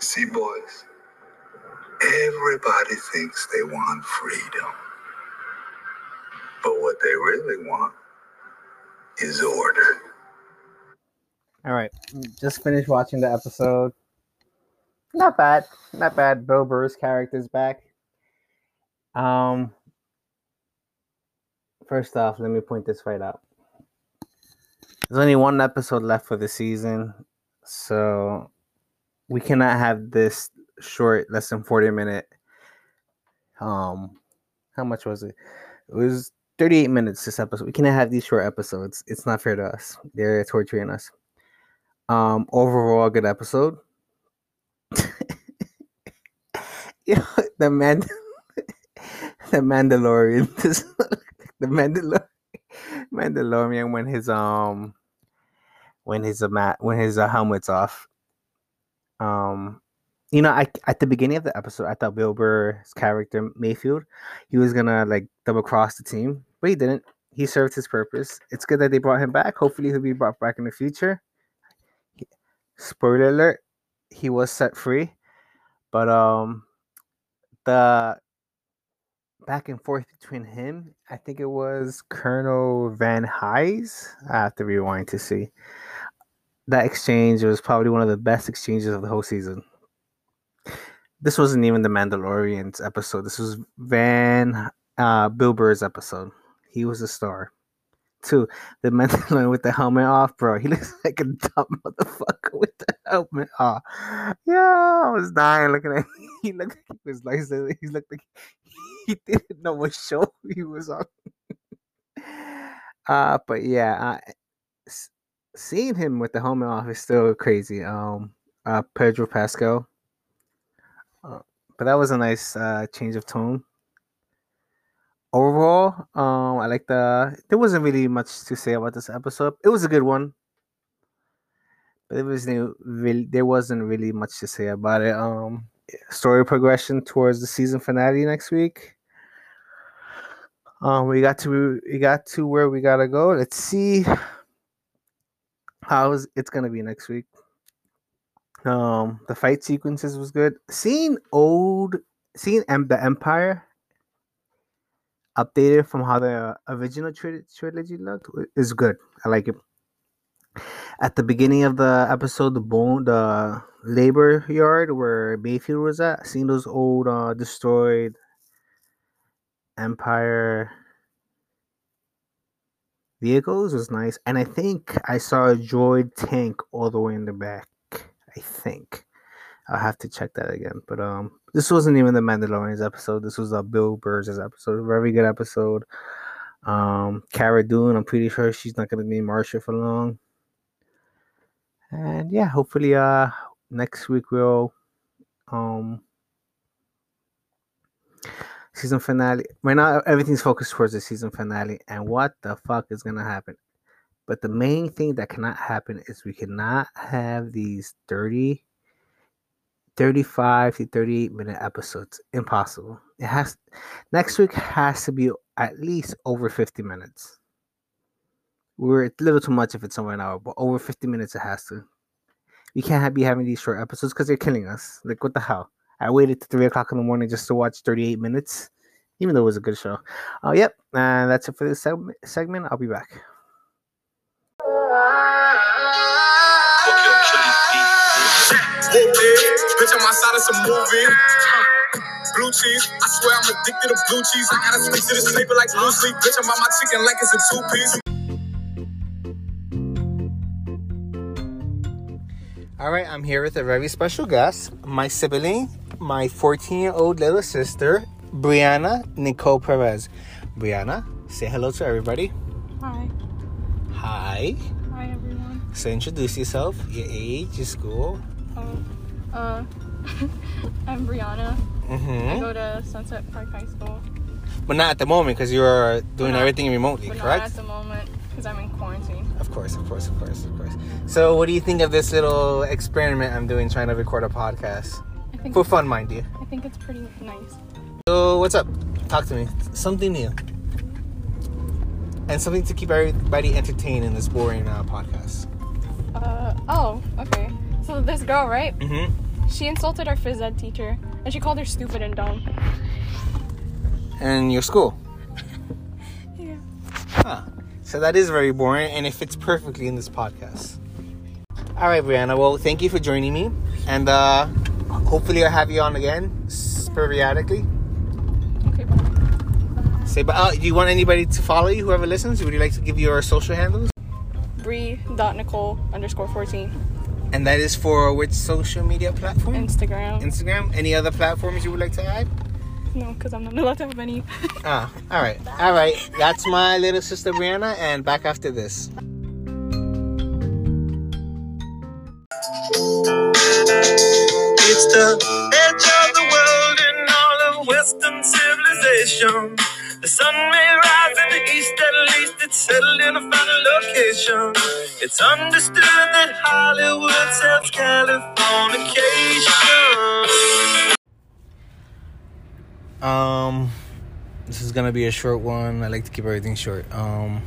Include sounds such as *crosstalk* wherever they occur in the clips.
See, boys, everybody thinks they want freedom. But what they really want is order. All right, just finished watching the episode. Not bad, not bad. Bill Burr's character's back. Um, first off, let me point this right out. There's only one episode left for the season, so we cannot have this short, less than 40 minute. Um, how much was it? It was 38 minutes this episode. We cannot have these short episodes. It's not fair to us. They're torturing us. Um, overall, good episode. *laughs* you know, the man, *laughs* the Mandalorian, *laughs* the Mandalorian, Mandalorian when his um, when his uh, when his uh, helmet's off. Um, you know, I at the beginning of the episode, I thought Bill Burr's character Mayfield, he was gonna like double cross the team, but he didn't. He served his purpose. It's good that they brought him back. Hopefully, he'll be brought back in the future. Spoiler alert: he was set free, but um, the back and forth between him, I think it was Colonel Van Hise. I have to rewind to see that exchange was probably one of the best exchanges of the whole season. This wasn't even the Mandalorian's episode. This was Van uh, Bill Burr's episode. He was a star. Two, the Mandalorian with the helmet off, bro. He *laughs* looks like a dumb motherfucker with the helmet off. Yeah, I was dying looking at. Him. *laughs* He looked like he was like he looked like *laughs* he didn't know what show he was on. uh, but yeah, uh, seeing him with the helmet off is still crazy. Um, uh, Pedro Pascal. Uh, but that was a nice uh, change of tone. Overall, um, I like the. There wasn't really much to say about this episode. It was a good one, but it was really there wasn't really much to say about it. Um, story progression towards the season finale next week. Um, we got to we got to where we gotta go. Let's see how it's gonna be next week. Um, the fight sequences was good. Seeing old, seeing M- the Empire updated from how the original tri- trilogy looked is good. I like it. At the beginning of the episode, the bone, the labor yard where Mayfield was at, seeing those old uh, destroyed Empire vehicles was nice. And I think I saw a droid tank all the way in the back. I think. I'll have to check that again. But um this wasn't even the Mandalorian's episode. This was a Bill Burr's episode. Very good episode. Um Cara Dune, I'm pretty sure she's not gonna be marshal for long. And yeah, hopefully uh next week we'll um season finale. Right now, everything's focused towards the season finale and what the fuck is gonna happen. But the main thing that cannot happen is we cannot have these 30, 35 to 38 minute episodes. Impossible. It has next week has to be at least over 50 minutes. We're a little too much if it's somewhere an hour, but over 50 minutes it has to. We can't have, be having these short episodes because they're killing us. Like what the hell? I waited to three o'clock in the morning just to watch 38 minutes, even though it was a good show. Oh, uh, yep. And that's it for this seg- segment. I'll be back. Bitch, I'm outside of some movie. Blue cheese, I swear I'm addicted to blue cheese. I gotta stick to this paper like blue sleep. Bitch, I'm on my chicken like it's a two piece. All right, I'm here with a very special guest, my sibling, my 14 year old little sister, Brianna Nicole Perez. Brianna, say hello to everybody. Hi. Hi. Hi, everyone. So introduce yourself, your age, your school. Oh, uh, *laughs* I'm Brianna. Mm-hmm. I go to Sunset Park High School. But not at the moment because you're doing not, everything remotely, but correct? Not at the moment because I'm in quarantine. Of course, of course, of course, of course. So, what do you think of this little experiment I'm doing, trying to record a podcast for fun, mind you? I think it's pretty nice. So, what's up? Talk to me. Something new, and something to keep everybody entertained in this boring uh, podcast. Uh oh, okay. So this girl, right? Mm-hmm. She insulted our phys ed teacher, and she called her stupid and dumb. in your school. *laughs* Yeah. Huh. So that is very boring, and it fits perfectly in this podcast. All right, Brianna. Well, thank you for joining me, and uh, hopefully I'll have you on again periodically. Okay, bye. Say, but uh, do you want anybody to follow you? Whoever listens, would you like to give your social handles? Bree.nicole underscore 14. And that is for which social media platform? Instagram. Instagram. Any other platforms you would like to add? no, because I'm not allowed to have any. *laughs* Ah, all right, all right. That's my little sister Brianna, and back after this. The edge of the world in all of Western civilization. The sun may rise in the east, at least it's settled in a final location. It's understood that Hollywood sells Californication. Um, this is gonna be a short one. I like to keep everything short. Um,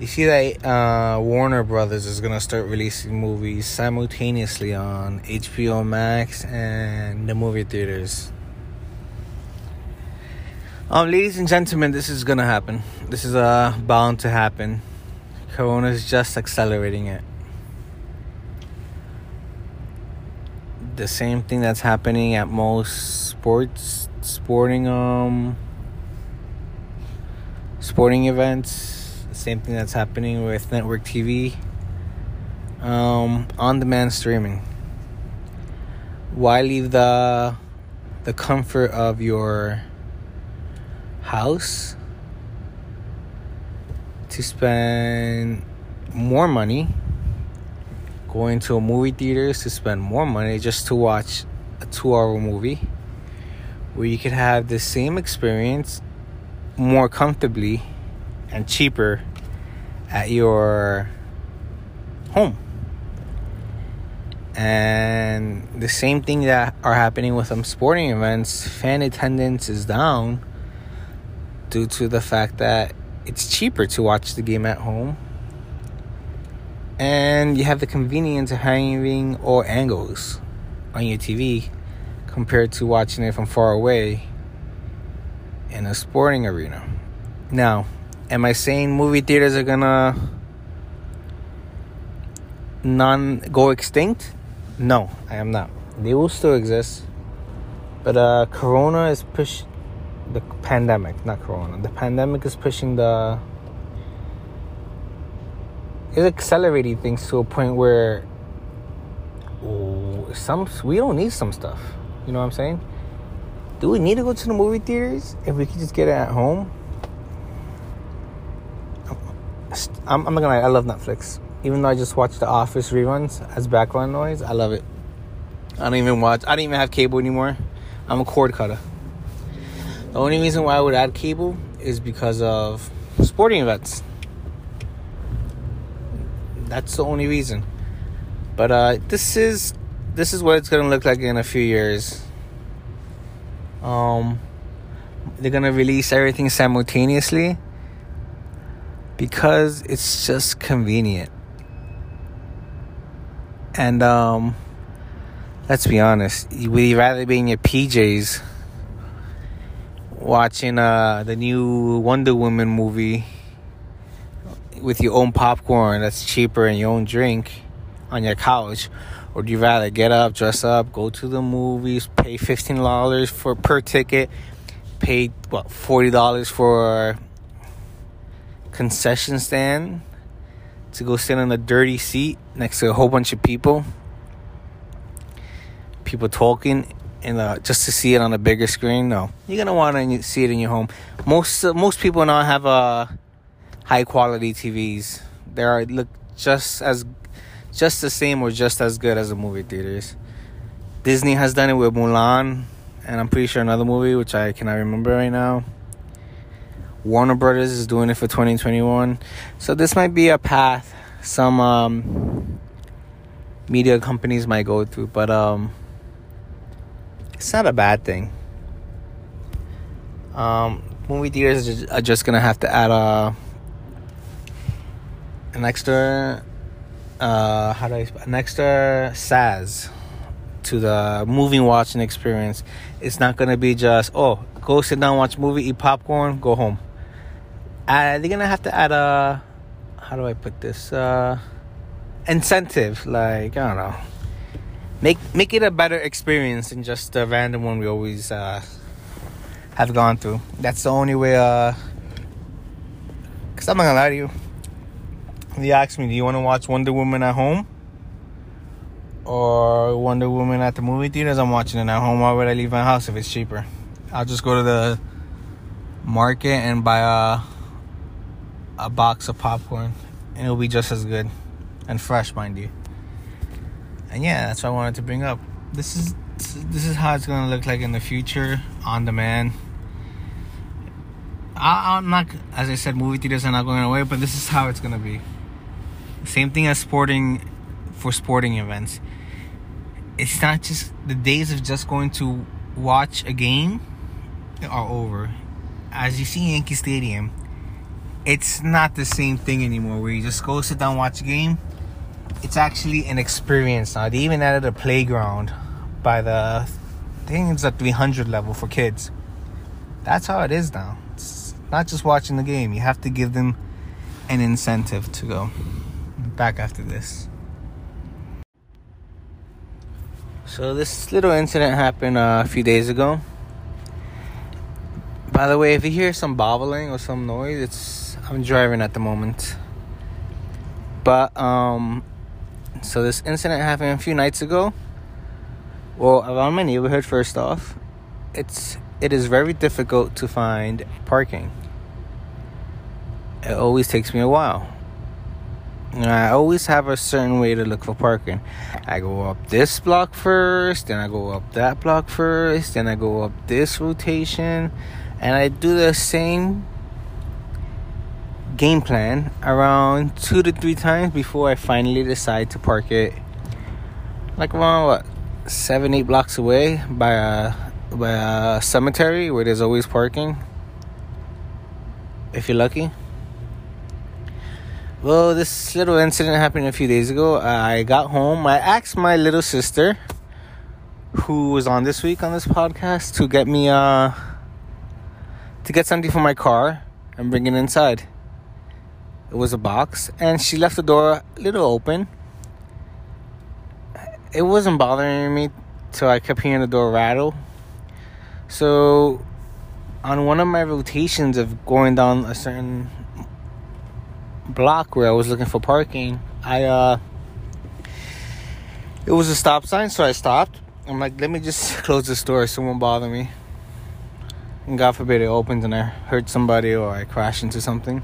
you see that uh, Warner Brothers is gonna start releasing movies simultaneously on HBO Max and the movie theaters. Um, ladies and gentlemen, this is gonna happen. This is uh bound to happen. Corona is just accelerating it. The same thing that's happening at most sports, sporting um, sporting events. Same thing that's happening with network TV. Um, on-demand streaming. Why leave the the comfort of your house to spend more money going to a movie theaters to spend more money just to watch a two hour movie where you could have the same experience more comfortably and cheaper at your home and the same thing that are happening with some sporting events fan attendance is down due to the fact that it's cheaper to watch the game at home and you have the convenience of having all angles on your TV compared to watching it from far away in a sporting arena. Now, am I saying movie theaters are gonna non go extinct? No, I am not. They will still exist, but uh, Corona is push the pandemic, not Corona. The pandemic is pushing the is accelerating things to a point where oh, some we don't need some stuff. You know what I'm saying? Do we need to go to the movie theaters if we could just get it at home? I'm, I'm not gonna lie, I love Netflix. Even though I just watch The Office reruns as background noise, I love it. I don't even watch. I don't even have cable anymore. I'm a cord cutter. The only reason why I would add cable is because of sporting events. That's the only reason. But uh, this is this is what it's gonna look like in a few years. Um, they're gonna release everything simultaneously because it's just convenient. And um, let's be honest, would you rather be in your PJs watching uh, the new Wonder Woman movie with your own popcorn that's cheaper and your own drink on your couch? Or do you rather get up, dress up, go to the movies, pay fifteen dollars for per ticket, pay what forty dollars for concession stand to go sit on a dirty seat next to a whole bunch of people, people talking, and uh, just to see it on a bigger screen? No, you're gonna want to see it in your home. Most uh, most people now have uh, high quality TVs. They are look just as just the same or just as good as the movie theaters. Disney has done it with Mulan, and I'm pretty sure another movie which I cannot remember right now. Warner Brothers is doing it for 2021, so this might be a path some um, media companies might go through, but um, it's not a bad thing. Um, movie theaters are just, gonna have to add a an extra uh, how do I an extra SAS to the movie watching experience. It's not gonna be just oh go sit down watch movie eat popcorn go home. Uh, they're gonna have to add a how do I put this uh, incentive like I don't know make make it a better experience than just the random one we always uh, have gone through. That's the only way. Uh, Cause I'm not gonna lie to you. They asked me, "Do you want to watch Wonder Woman at home or Wonder Woman at the movie theaters?" I'm watching it at home. Why would I leave my house if it's cheaper? I'll just go to the market and buy a a box of popcorn, and it'll be just as good and fresh, mind you. And yeah, that's what I wanted to bring up. This is this is how it's gonna look like in the future on demand. I, I'm not, as I said, movie theaters are not going away, but this is how it's gonna be. Same thing as sporting, for sporting events. It's not just the days of just going to watch a game are over. As you see Yankee Stadium, it's not the same thing anymore. Where you just go sit down watch a game. It's actually an experience now. They even added a playground by the I think it's at 300 level for kids. That's how it is now. It's not just watching the game. You have to give them an incentive to go. Back after this. So this little incident happened uh, a few days ago. By the way, if you hear some bobbling or some noise, it's I'm driving at the moment. But um so this incident happened a few nights ago. Well, around my neighborhood first off, it's it is very difficult to find parking. It always takes me a while. And I always have a certain way to look for parking. I go up this block first, then I go up that block first, then I go up this rotation, and I do the same game plan around two to three times before I finally decide to park it. Like around what seven, eight blocks away by a by a cemetery where there's always parking. If you're lucky. Well, this little incident happened a few days ago. I got home. I asked my little sister, who was on this week on this podcast, to get me uh to get something for my car and bring it inside. It was a box, and she left the door a little open. It wasn't bothering me till I kept hearing the door rattle. So, on one of my rotations of going down a certain block where I was looking for parking, I uh it was a stop sign, so I stopped. I'm like, let me just *laughs* close this door so it won't bother me. And God forbid it opens and I hurt somebody or I crash into something.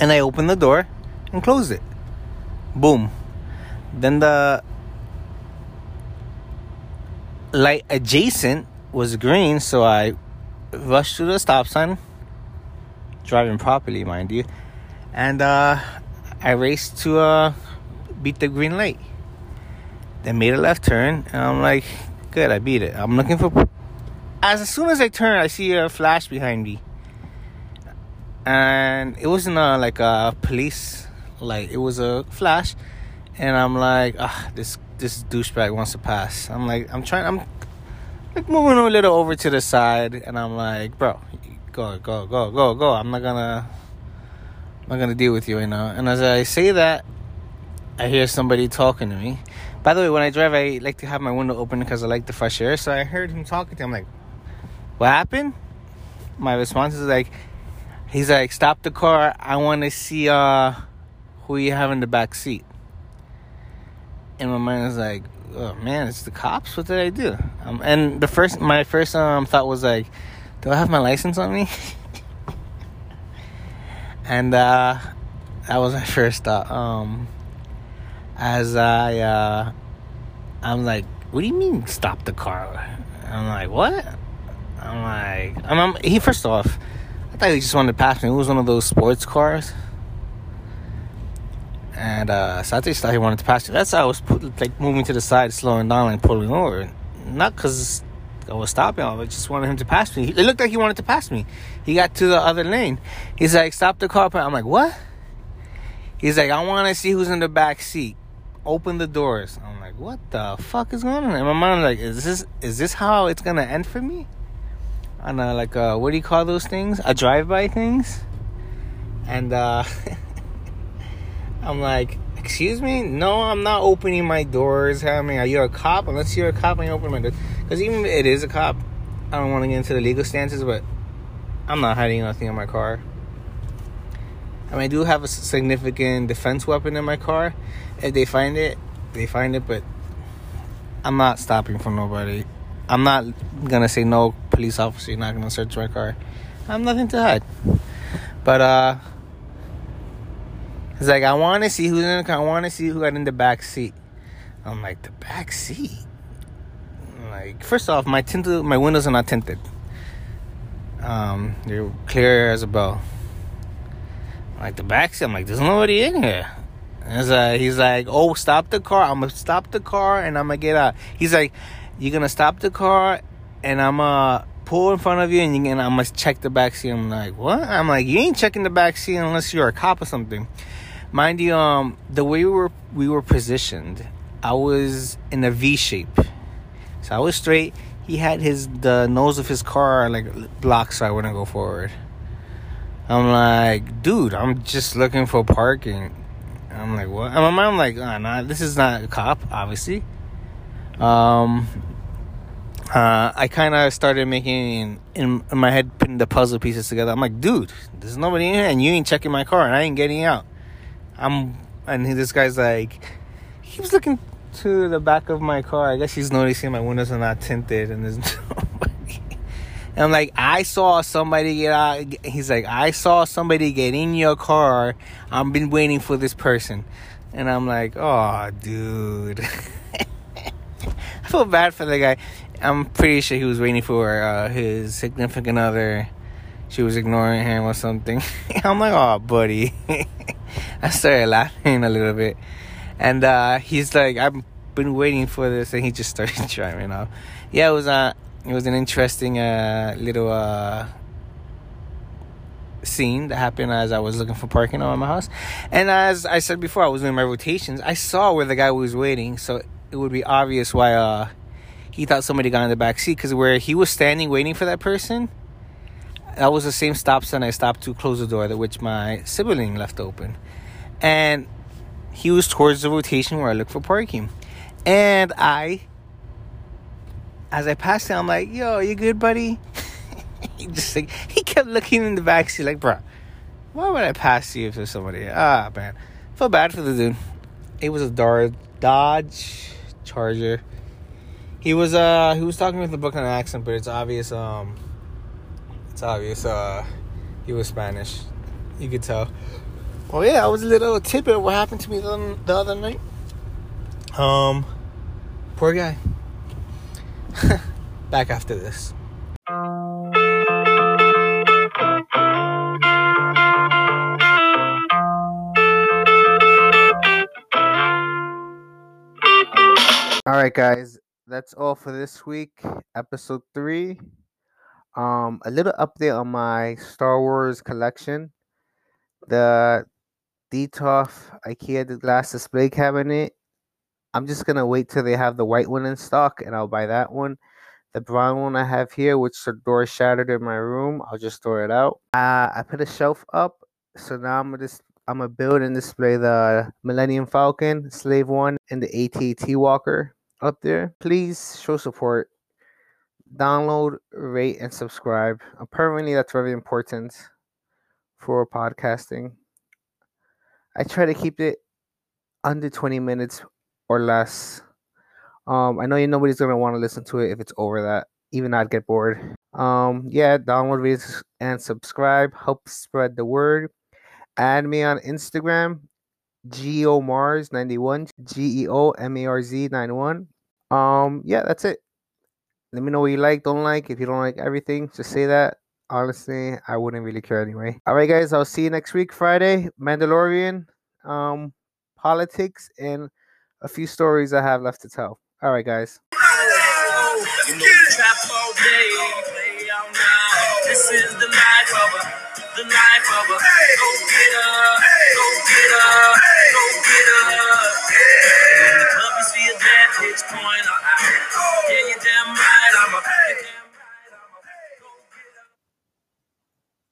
And I opened the door and closed it. Boom. Then the light adjacent was green, so I rushed to the stop sign, driving properly, mind you, and uh, I raced to uh, beat the green light. Then made a left turn, and I'm like, good, I beat it. I'm looking for. As soon as I turn, I see a flash behind me, and it wasn't a, like a police light. It was a flash, and I'm like, ah, this this douchebag wants to pass. I'm like, I'm trying, I'm like moving a little over to the side, and I'm like, bro, go, go, go, go, go. I'm not gonna, I'm not gonna deal with you, you know. And as I say that, I hear somebody talking to me. By the way, when I drive, I like to have my window open because I like the fresh air. So I heard him talking to him. I'm like, what happened? My response is like, he's like, stop the car. I want to see uh who you have in the back seat. And my mind was like, oh man, it's the cops. What did I do? Um, and the first, my first um thought was like, do I have my license on me? *laughs* and uh, that was my first thought. Um, as I, uh, I'm like, what do you mean stop the car? I'm like, what? I'm like, I'm, I'm he first off, thought he just wanted to pass me. It was one of those sports cars. And uh, so I just thought he wanted to pass me. That's how I was put, like moving to the side, slowing down, and pulling over. Not because I was stopping, I just wanted him to pass me. It looked like he wanted to pass me. He got to the other lane. He's like, stop the car. I'm like, what? He's like, I want to see who's in the back seat. open the doors. I'm like, what the fuck is going on? And my mom like, is this is this how it's gonna end for me? On a like uh what do you call those things? A drive by things? And uh *laughs* I'm like, excuse me? No, I'm not opening my doors. I mean, are you a cop? Unless you're a cop, I open my doors. Because even if it is a cop, I don't want to get into the legal stances, but I'm not hiding nothing in my car. I mean, I do have a significant defense weapon in my car. If they find it, they find it, but I'm not stopping for nobody. I'm not gonna say no, police officer, you're not gonna search my car. I have nothing to hide. But uh it's like I wanna see who's in the car, I wanna see who got in the back seat. I'm like, the back seat? Like, first off, my tinted my windows are not tinted. Um, they're clear as a bell. Like the back seat, I'm like, there's nobody in here. Uh, he's like, oh, stop the car. I'm gonna stop the car and I'm gonna get out. He's like, you're gonna stop the car and I'm gonna pull in front of you and, you, and I must check the back seat. I'm like, what? I'm like, you ain't checking the back seat unless you're a cop or something. Mind you, um, the way we were we were positioned, I was in a V shape, so I was straight. He had his the nose of his car like blocked, so I wouldn't go forward. I'm like, dude, I'm just looking for parking. I'm like, what? And my mom like, oh, nah, this is not a cop, obviously. Um, uh, I kind of started making in, in my head putting the puzzle pieces together. I'm like, dude, there's nobody in here, and you ain't checking my car, and I ain't getting out. I'm, and this guy's like, he keeps looking to the back of my car. I guess he's noticing my windows are not tinted, and there's *laughs* nobody. And I'm like, I saw somebody get out. He's like, I saw somebody get in your car. I've been waiting for this person. And I'm like, oh, dude. *laughs* I *laughs* feel bad for the guy. I'm pretty sure he was waiting for uh, his significant other. She was ignoring him or something. *laughs* I'm like, oh, buddy. *laughs* I started laughing a little bit. And uh, he's like, I've been waiting for this. And he just started driving off. Yeah, it was, uh, it was an interesting uh, little uh, scene that happened as I was looking for parking on my house. And as I said before, I was doing my rotations. I saw where the guy was waiting, so it would be obvious why uh, he thought somebody got in the back seat. Because where he was standing waiting for that person, that was the same stop sign I stopped to close the door, which my sibling left open. And he was towards the rotation where I look for parking. And I as I passed him, I'm like, "Yo, you good, buddy?" *laughs* he just like he kept looking in the back seat, like, "Bro, why would I pass you if there's somebody?" Ah, man, feel bad for the dude. It was a Dodge Charger. He was uh he was talking with a Brooklyn accent, but it's obvious um it's obvious uh he was Spanish. You could tell. Well, yeah, I was a little tidbit of what happened to me the, the other night. Um, poor guy. *laughs* Back after this. Right, guys, that's all for this week, episode three. Um, a little update on my Star Wars collection. The Detolf IKEA glass display cabinet. I'm just gonna wait till they have the white one in stock, and I'll buy that one. The brown one I have here, which the door shattered in my room, I'll just throw it out. Uh, I put a shelf up, so now I'm gonna just I'm gonna build and display the Millennium Falcon, Slave One, and the AT-AT Walker up there. Please show support. Download, rate, and subscribe. Apparently, that's very important for podcasting. I try to keep it under 20 minutes or less. Um, I know you nobody's gonna want to listen to it if it's over that. Even I'd get bored. Um, yeah, download, rate, and subscribe. Help spread the word. Add me on Instagram, geomarz91, G E O M A R Z 91. Um, yeah, that's it. Let me know what you like, don't like. If you don't like everything, just say that. Honestly, I wouldn't really care anyway. All right, guys, I'll see you next week, Friday. Mandalorian, um, politics, and a few stories I have left to tell. All right, guys. This is the life of a, the life of a get up, go get up. Yeah. Point.